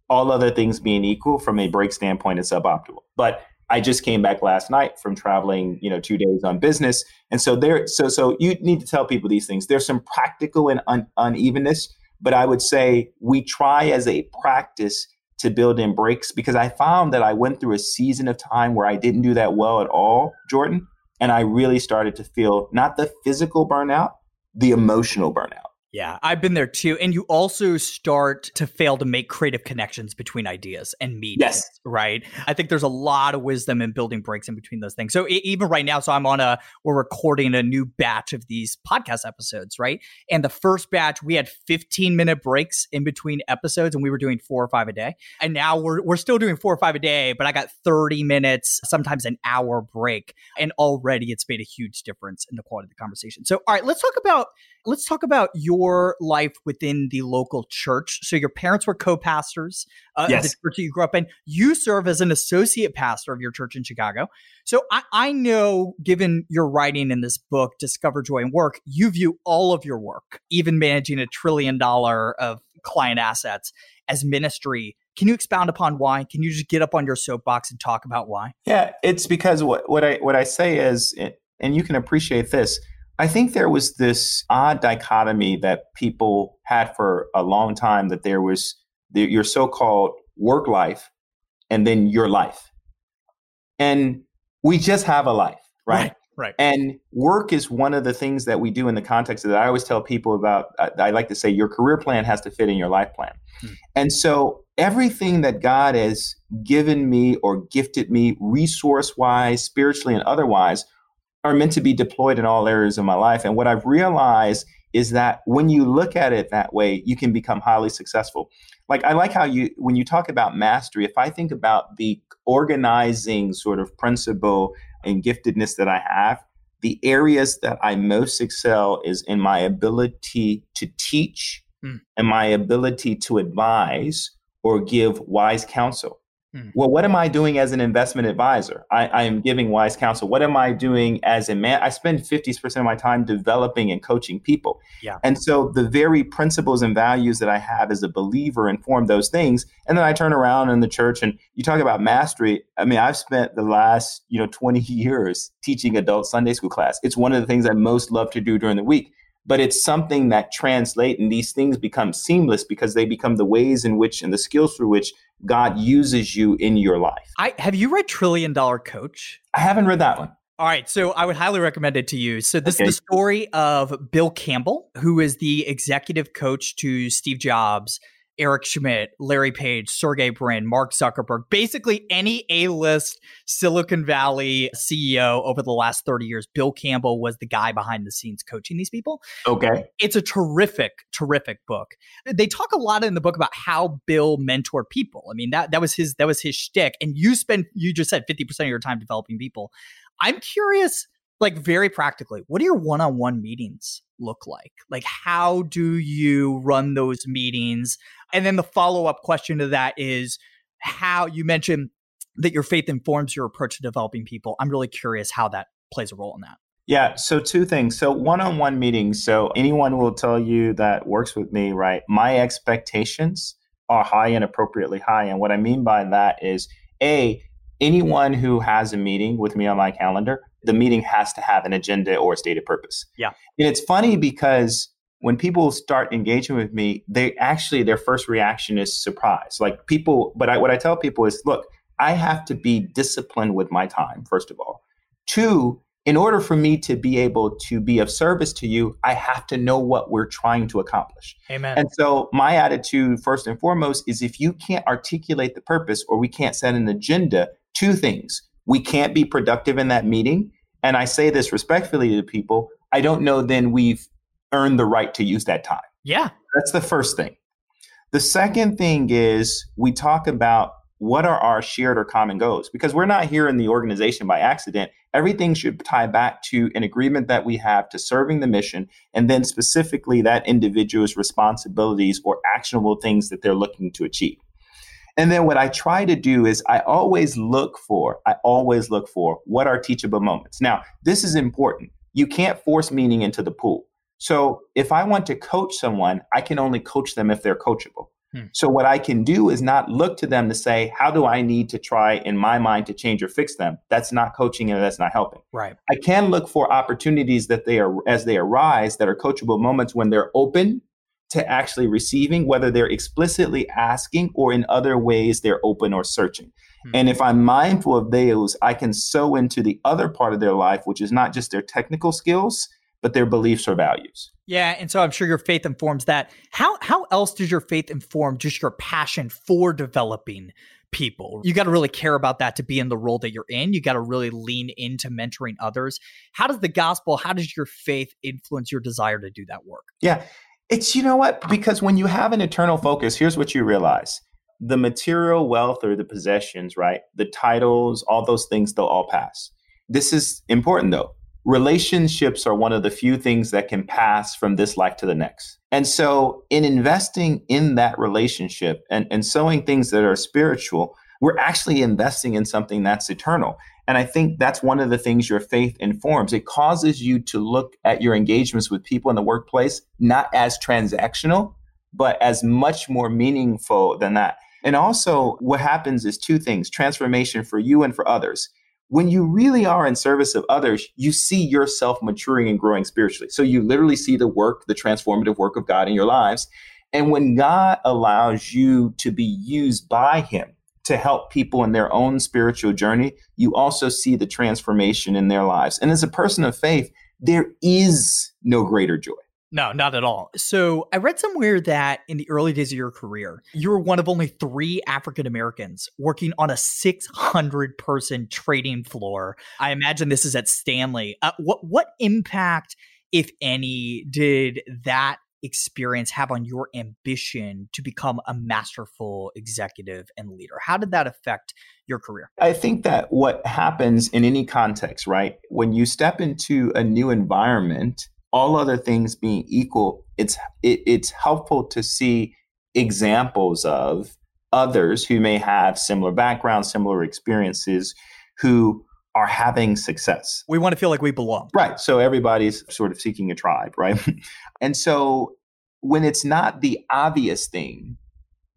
all other things being equal from a break standpoint, it's suboptimal. But I just came back last night from traveling, you know, two days on business. And so there, so so you need to tell people these things. There's some practical and un, unevenness but I would say we try as a practice to build in breaks because I found that I went through a season of time where I didn't do that well at all, Jordan. And I really started to feel not the physical burnout, the emotional burnout. Yeah, I've been there too. And you also start to fail to make creative connections between ideas and meetings, yes. right? I think there's a lot of wisdom in building breaks in between those things. So even right now, so I'm on a, we're recording a new batch of these podcast episodes, right? And the first batch, we had 15 minute breaks in between episodes and we were doing four or five a day. And now we're, we're still doing four or five a day, but I got 30 minutes, sometimes an hour break. And already it's made a huge difference in the quality of the conversation. So, all right, let's talk about, let's talk about your life within the local church. So your parents were co-pastors uh, yes. of the church that you grew up in. You serve as an associate pastor of your church in Chicago. So I, I know, given your writing in this book, Discover Joy in Work, you view all of your work, even managing a trillion dollar of client assets, as ministry. Can you expound upon why? Can you just get up on your soapbox and talk about why? Yeah, it's because what, what I what I say is, and you can appreciate this I think there was this odd dichotomy that people had for a long time that there was the, your so called work life and then your life. And we just have a life, right? right? Right. And work is one of the things that we do in the context of that. I always tell people about, I, I like to say, your career plan has to fit in your life plan. Hmm. And so everything that God has given me or gifted me, resource wise, spiritually, and otherwise, are meant to be deployed in all areas of my life. And what I've realized is that when you look at it that way, you can become highly successful. Like I like how you when you talk about mastery, if I think about the organizing sort of principle and giftedness that I have, the areas that I most excel is in my ability to teach mm. and my ability to advise or give wise counsel. Hmm. Well, what am I doing as an investment advisor? I, I, am giving wise counsel. What am I doing as a man? I spend 50% of my time developing and coaching people. Yeah. And so the very principles and values that I have as a believer inform those things. And then I turn around in the church and you talk about mastery. I mean, I've spent the last, you know, 20 years teaching adult Sunday school class. It's one of the things I most love to do during the week but it's something that translate and these things become seamless because they become the ways in which and the skills through which God uses you in your life. I have you read Trillion Dollar Coach? I haven't read that one. All right, so I would highly recommend it to you. So this okay. is the story of Bill Campbell, who is the executive coach to Steve Jobs Eric Schmidt, Larry Page, Sergey Brin, Mark Zuckerberg, basically any A list Silicon Valley CEO over the last 30 years. Bill Campbell was the guy behind the scenes coaching these people. Okay. It's a terrific, terrific book. They talk a lot in the book about how Bill mentored people. I mean, that that was his that was his shtick. And you spend you just said 50% of your time developing people. I'm curious like very practically, what are your one-on-one meetings look like? Like how do you run those meetings? And then the follow-up question to that is how you mentioned that your faith informs your approach to developing people. I'm really curious how that plays a role in that. Yeah, so two things. So one-on-one meetings, so anyone will tell you that works with me, right? My expectations are high and appropriately high. And what I mean by that is A, anyone who has a meeting with me on my calendar, the meeting has to have an agenda or a stated purpose. Yeah. And it's funny because when people start engaging with me, they actually their first reaction is surprise. Like people, but I, what I tell people is, look, I have to be disciplined with my time. First of all, two, in order for me to be able to be of service to you, I have to know what we're trying to accomplish. Amen. And so, my attitude, first and foremost, is if you can't articulate the purpose or we can't set an agenda, two things. We can't be productive in that meeting. And I say this respectfully to people I don't know then we've earned the right to use that time. Yeah. That's the first thing. The second thing is we talk about what are our shared or common goals? Because we're not here in the organization by accident. Everything should tie back to an agreement that we have to serving the mission, and then specifically that individual's responsibilities or actionable things that they're looking to achieve. And then what I try to do is I always look for, I always look for what are teachable moments. Now, this is important. You can't force meaning into the pool. So if I want to coach someone, I can only coach them if they're coachable. Hmm. So what I can do is not look to them to say, how do I need to try in my mind to change or fix them? That's not coaching and that's not helping. Right. I can look for opportunities that they are as they arise that are coachable moments when they're open to actually receiving, whether they're explicitly asking or in other ways they're open or searching. Hmm. And if I'm mindful of those, I can sow into the other part of their life, which is not just their technical skills, but their beliefs or values. Yeah, and so I'm sure your faith informs that. How how else does your faith inform just your passion for developing people? You got to really care about that to be in the role that you're in. You got to really lean into mentoring others. How does the gospel, how does your faith influence your desire to do that work? Yeah. It's you know what? Because when you have an eternal focus, here's what you realize. The material wealth or the possessions, right? The titles, all those things, they'll all pass. This is important though relationships are one of the few things that can pass from this life to the next. And so, in investing in that relationship and, and sowing things that are spiritual, we're actually investing in something that's eternal. And I think that's one of the things your faith informs. It causes you to look at your engagements with people in the workplace not as transactional, but as much more meaningful than that. And also, what happens is two things transformation for you and for others when you really are in service of others, you see yourself maturing and growing spiritually. So you literally see the work, the transformative work of God in your lives. And when God allows you to be used by Him to help people in their own spiritual journey, you also see the transformation in their lives. And as a person of faith, there is no greater joy. No, not at all. So I read somewhere that in the early days of your career, you were one of only three African Americans working on a 600 person trading floor. I imagine this is at Stanley. Uh, what what impact, if any, did that experience have on your ambition to become a masterful executive and leader? How did that affect your career? I think that what happens in any context, right? When you step into a new environment, all other things being equal, it's it, it's helpful to see examples of others who may have similar backgrounds, similar experiences, who are having success. We want to feel like we belong. Right. So everybody's sort of seeking a tribe, right? and so when it's not the obvious thing,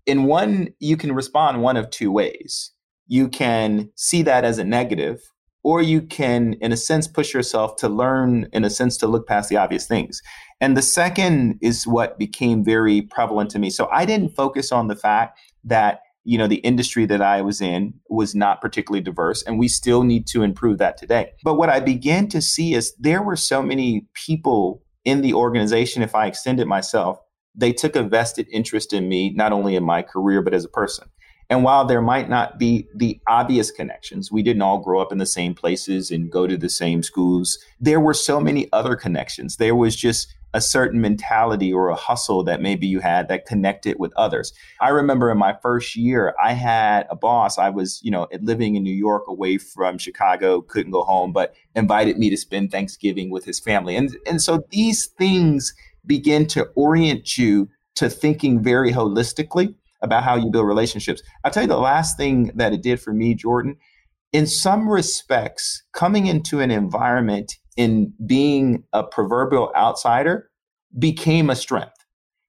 in one, you can respond one of two ways. You can see that as a negative, or you can, in a sense, push yourself to learn, in a sense, to look past the obvious things. And the second is what became very prevalent to me. So I didn't focus on the fact that you know the industry that I was in was not particularly diverse and we still need to improve that today. But what I began to see is there were so many people in the organization if I extended myself they took a vested interest in me not only in my career but as a person. And while there might not be the obvious connections, we didn't all grow up in the same places and go to the same schools. There were so many other connections. There was just a certain mentality or a hustle that maybe you had that connected with others. I remember in my first year, I had a boss. I was, you know, living in New York away from Chicago, couldn't go home, but invited me to spend Thanksgiving with his family. And and so these things begin to orient you to thinking very holistically about how you build relationships. I'll tell you the last thing that it did for me, Jordan. In some respects, coming into an environment in being a proverbial outsider became a strength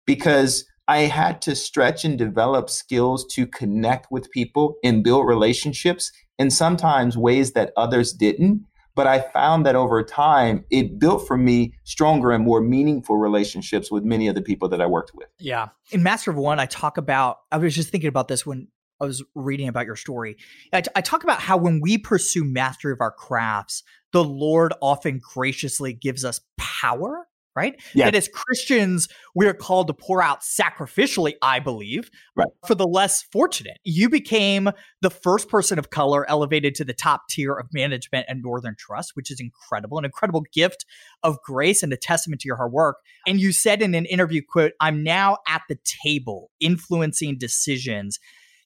because I had to stretch and develop skills to connect with people and build relationships in sometimes ways that others didn't. But I found that over time, it built for me stronger and more meaningful relationships with many of the people that I worked with. Yeah. In Master of One, I talk about, I was just thinking about this when I was reading about your story. I, t- I talk about how when we pursue mastery of our crafts, the Lord often graciously gives us power right? Yeah. That as Christians, we're called to pour out sacrificially, I believe, right. for the less fortunate. You became the first person of color elevated to the top tier of management at Northern Trust, which is incredible, an incredible gift of grace and a testament to your hard work. And you said in an interview, quote, I'm now at the table influencing decisions.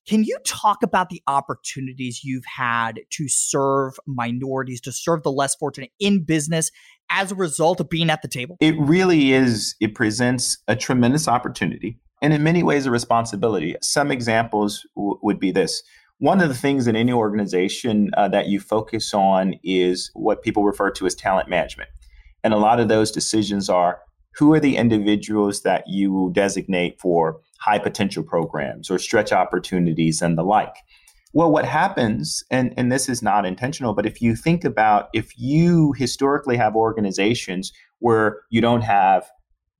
Can you talk about the opportunities you've had to serve minorities, to serve the less fortunate in business as a result of being at the table? It really is, it presents a tremendous opportunity and in many ways a responsibility. Some examples w- would be this. One of the things in any organization uh, that you focus on is what people refer to as talent management. And a lot of those decisions are who are the individuals that you designate for high potential programs or stretch opportunities and the like. Well, what happens, and, and this is not intentional, but if you think about if you historically have organizations where you don't have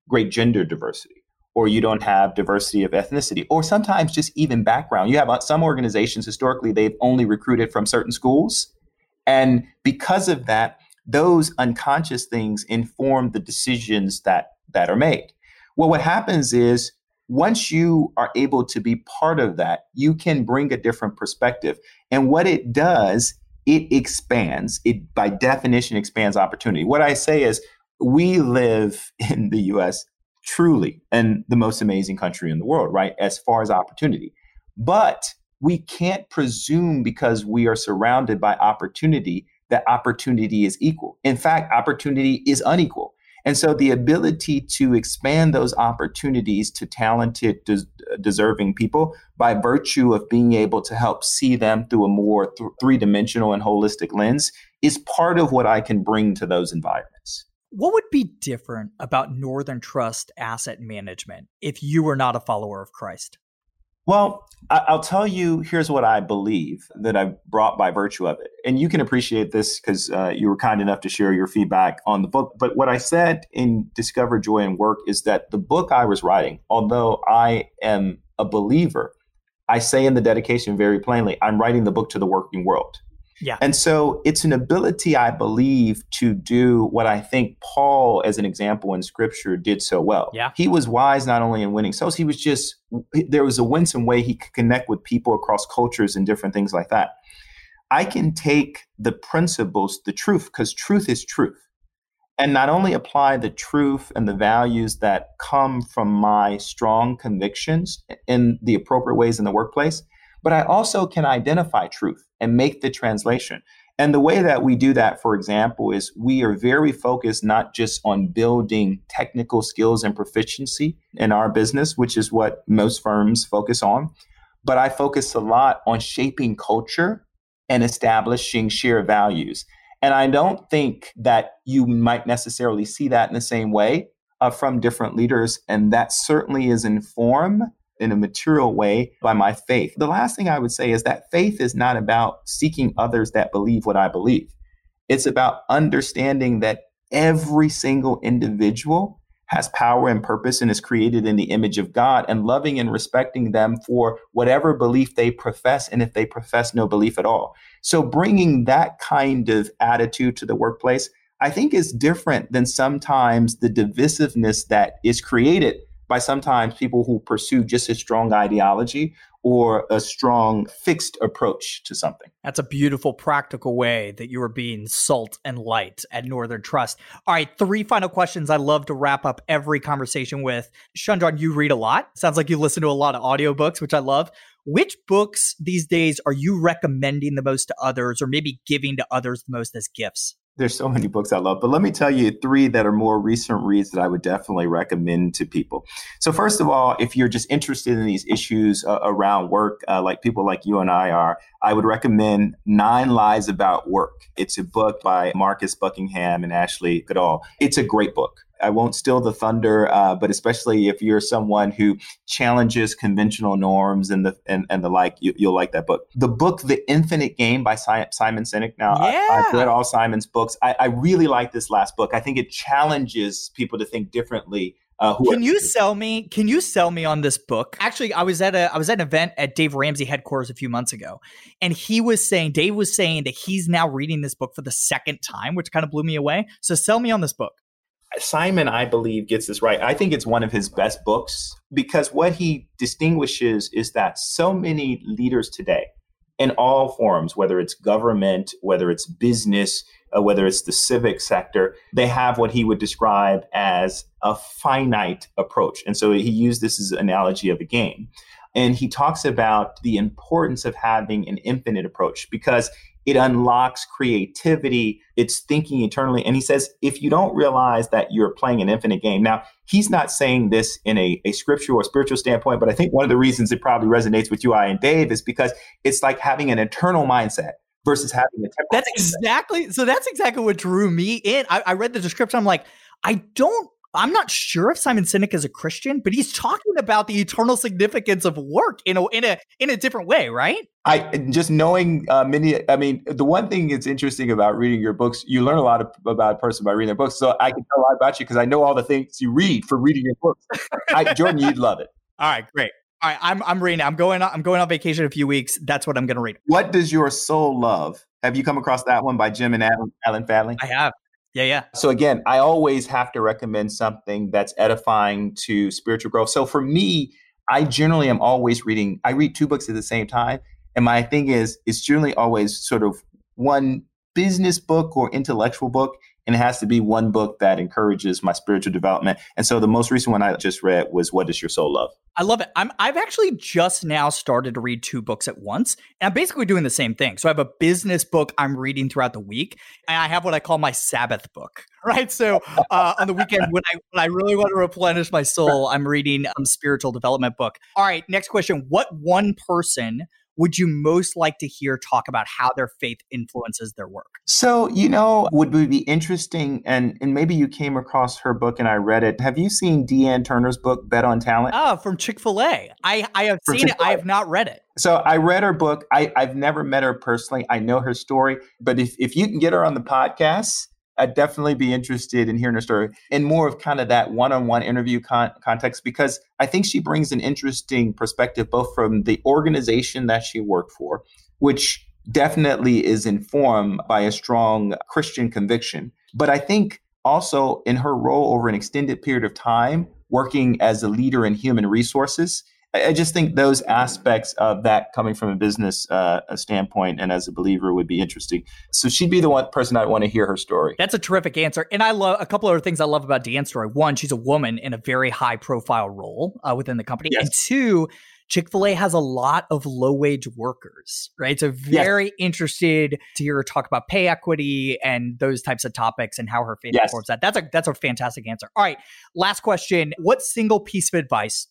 great gender diversity, or you don't have diversity of ethnicity, or sometimes just even background. You have uh, some organizations historically, they've only recruited from certain schools. And because of that, those unconscious things inform the decisions that, that are made. Well, what happens is once you are able to be part of that, you can bring a different perspective. And what it does, it expands. It by definition expands opportunity. What I say is we live in the US truly in the most amazing country in the world, right? As far as opportunity. But we can't presume because we are surrounded by opportunity that opportunity is equal. In fact, opportunity is unequal. And so the ability to expand those opportunities to talented, des- deserving people by virtue of being able to help see them through a more th- three dimensional and holistic lens is part of what I can bring to those environments. What would be different about Northern Trust Asset Management if you were not a follower of Christ? Well, I'll tell you, here's what I believe that I've brought by virtue of it. And you can appreciate this because uh, you were kind enough to share your feedback on the book. But what I said in Discover Joy in Work is that the book I was writing, although I am a believer, I say in the dedication very plainly, I'm writing the book to the working world. Yeah. And so it's an ability, I believe, to do what I think Paul, as an example in scripture, did so well. Yeah. He was wise not only in winning souls, he was just, there was a winsome way he could connect with people across cultures and different things like that. I can take the principles, the truth, because truth is truth, and not only apply the truth and the values that come from my strong convictions in the appropriate ways in the workplace, but I also can identify truth and make the translation. And the way that we do that, for example, is we are very focused not just on building technical skills and proficiency in our business, which is what most firms focus on, but I focus a lot on shaping culture and establishing shared values. And I don't think that you might necessarily see that in the same way uh, from different leaders. And that certainly is informed in a material way by my faith. The last thing I would say is that faith is not about seeking others that believe what I believe. It's about understanding that every single individual has power and purpose and is created in the image of God and loving and respecting them for whatever belief they profess and if they profess no belief at all. So bringing that kind of attitude to the workplace I think is different than sometimes the divisiveness that is created by sometimes people who pursue just a strong ideology or a strong fixed approach to something. That's a beautiful, practical way that you are being salt and light at Northern Trust. All right, three final questions I love to wrap up every conversation with. Shundrawn, you read a lot. Sounds like you listen to a lot of audiobooks, which I love. Which books these days are you recommending the most to others or maybe giving to others the most as gifts? There's so many books I love, but let me tell you three that are more recent reads that I would definitely recommend to people. So, first of all, if you're just interested in these issues uh, around work, uh, like people like you and I are, I would recommend Nine Lies About Work. It's a book by Marcus Buckingham and Ashley Goodall. It's a great book. I won't steal the thunder, uh, but especially if you're someone who challenges conventional norms and the and, and the like, you, will like that book. The book, The Infinite Game by Simon Sinek. Now, yeah. I, have read all Simon's books. I, I really like this last book. I think it challenges people to think differently Uh, can you sell me? Can you sell me on this book? Actually, I was at a I was at an event at Dave Ramsey headquarters a few months ago, and he was saying Dave was saying that he's now reading this book for the second time, which kind of blew me away. So sell me on this book. Simon, I believe, gets this right. I think it's one of his best books because what he distinguishes is that so many leaders today, in all forms, whether it's government, whether it's business, uh, whether it's the civic sector, they have what he would describe as a finite approach. And so he used this as an analogy of a game. And he talks about the importance of having an infinite approach because it unlocks creativity. It's thinking eternally. And he says, if you don't realize that you're playing an infinite game, now he's not saying this in a, a scriptural or spiritual standpoint, but I think one of the reasons it probably resonates with you, I and Dave, is because it's like having an eternal mindset versus having a temporal. That's exactly so. That's exactly what drew me in. I, I read the description. I'm like, I don't I'm not sure if Simon Sinek is a Christian, but he's talking about the eternal significance of work in a in a in a different way, right? I just knowing uh, many. I mean, the one thing that's interesting about reading your books, you learn a lot of, about a person by reading their books. So I can tell a lot about you because I know all the things you read for reading your books. I, Jordan, you'd love it. All right, great. All right, I'm I'm reading. I'm going. I'm going on vacation in a few weeks. That's what I'm going to read. What does your soul love? Have you come across that one by Jim and Alan, Alan Fadling? I have. Yeah, yeah. So again, I always have to recommend something that's edifying to spiritual growth. So for me, I generally am always reading. I read two books at the same time, and my thing is, it's generally always sort of one business book or intellectual book, and it has to be one book that encourages my spiritual development. And so the most recent one I just read was "What Does Your Soul Love." I love it. I'm I've actually just now started to read two books at once. And I'm basically doing the same thing. So I have a business book I'm reading throughout the week, and I have what I call my Sabbath book. Right. So uh, on the weekend when I when I really want to replenish my soul, I'm reading a um, spiritual development book. All right, next question. What one person would you most like to hear talk about how their faith influences their work? So, you know, would be interesting, and and maybe you came across her book and I read it. Have you seen Dee Ann Turner's book, Bet on Talent? Oh, from Chick fil A. I, I have from seen Chick-fil-A. it. I have not read it. So I read her book. I, I've never met her personally. I know her story, but if, if you can get her on the podcast, I'd definitely be interested in hearing her story in more of kind of that one-on-one interview con- context because I think she brings an interesting perspective both from the organization that she worked for, which definitely is informed by a strong Christian conviction, but I think also in her role over an extended period of time working as a leader in human resources I just think those aspects of that coming from a business uh, standpoint and as a believer would be interesting. So she'd be the one person I'd want to hear her story. That's a terrific answer. And I love a couple other things I love about Dee Ann's story. One, she's a woman in a very high profile role uh, within the company. Yes. And two, Chick fil A has a lot of low wage workers, right? So, very yes. interested to hear her talk about pay equity and those types of topics and how her faith yes. that. That's a, that's a fantastic answer. All right. Last question What single piece of advice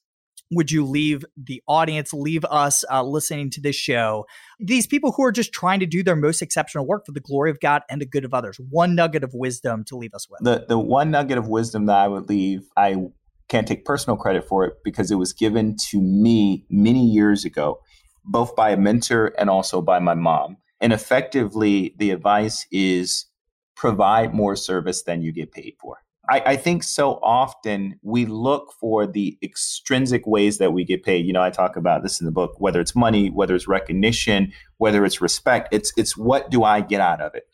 would you leave the audience, leave us uh, listening to this show? These people who are just trying to do their most exceptional work for the glory of God and the good of others. One nugget of wisdom to leave us with. The the one nugget of wisdom that I would leave, I can't take personal credit for it because it was given to me many years ago, both by a mentor and also by my mom. And effectively, the advice is provide more service than you get paid for. I, I, think so often we look for the extrinsic ways that we get paid. You know, I talk about this in the book, whether it's money, whether it's recognition, whether it's respect, it's it's what do I get out of it?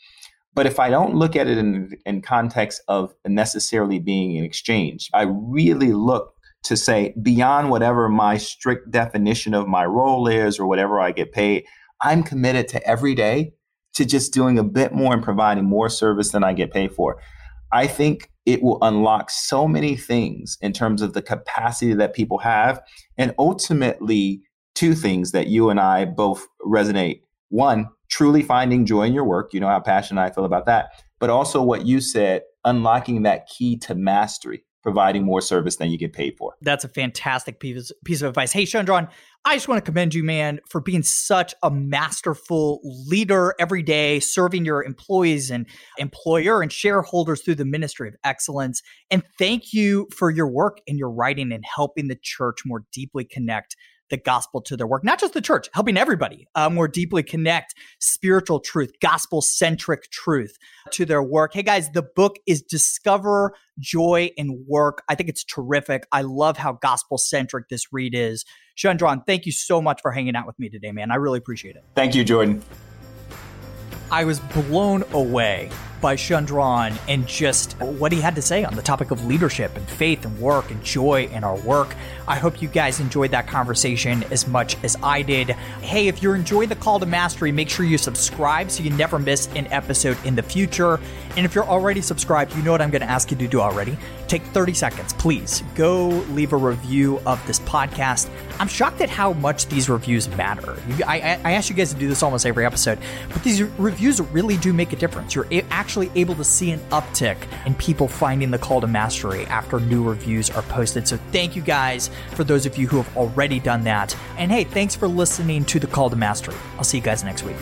But if I don't look at it in, in context of necessarily being an exchange, I really look to say beyond whatever my strict definition of my role is or whatever I get paid, I'm committed to every day to just doing a bit more and providing more service than I get paid for. I think it will unlock so many things in terms of the capacity that people have. And ultimately, two things that you and I both resonate. One, truly finding joy in your work. You know how passionate I feel about that. But also what you said, unlocking that key to mastery providing more service than you get paid for. That's a fantastic piece, piece of advice. Hey, Shundrawn, I just want to commend you, man, for being such a masterful leader every day, serving your employees and employer and shareholders through the ministry of excellence. And thank you for your work and your writing and helping the church more deeply connect the gospel to their work, not just the church, helping everybody uh, more deeply connect spiritual truth, gospel centric truth to their work. Hey guys, the book is Discover Joy in Work. I think it's terrific. I love how gospel centric this read is. Shundrawn, thank you so much for hanging out with me today, man. I really appreciate it. Thank you, Jordan. I was blown away by Shundrawn and just what he had to say on the topic of leadership and faith and work and joy in our work. I hope you guys enjoyed that conversation as much as I did. Hey, if you're enjoying the call to mastery, make sure you subscribe so you never miss an episode in the future. And if you're already subscribed, you know what I'm going to ask you to do already. Take 30 seconds, please. Go leave a review of this podcast. I'm shocked at how much these reviews matter. I, I ask you guys to do this almost every episode, but these reviews really do make a difference. You're actually able to see an uptick in people finding the call to mastery after new reviews are posted. So thank you guys for those of you who have already done that. And hey, thanks for listening to the call to mastery. I'll see you guys next week.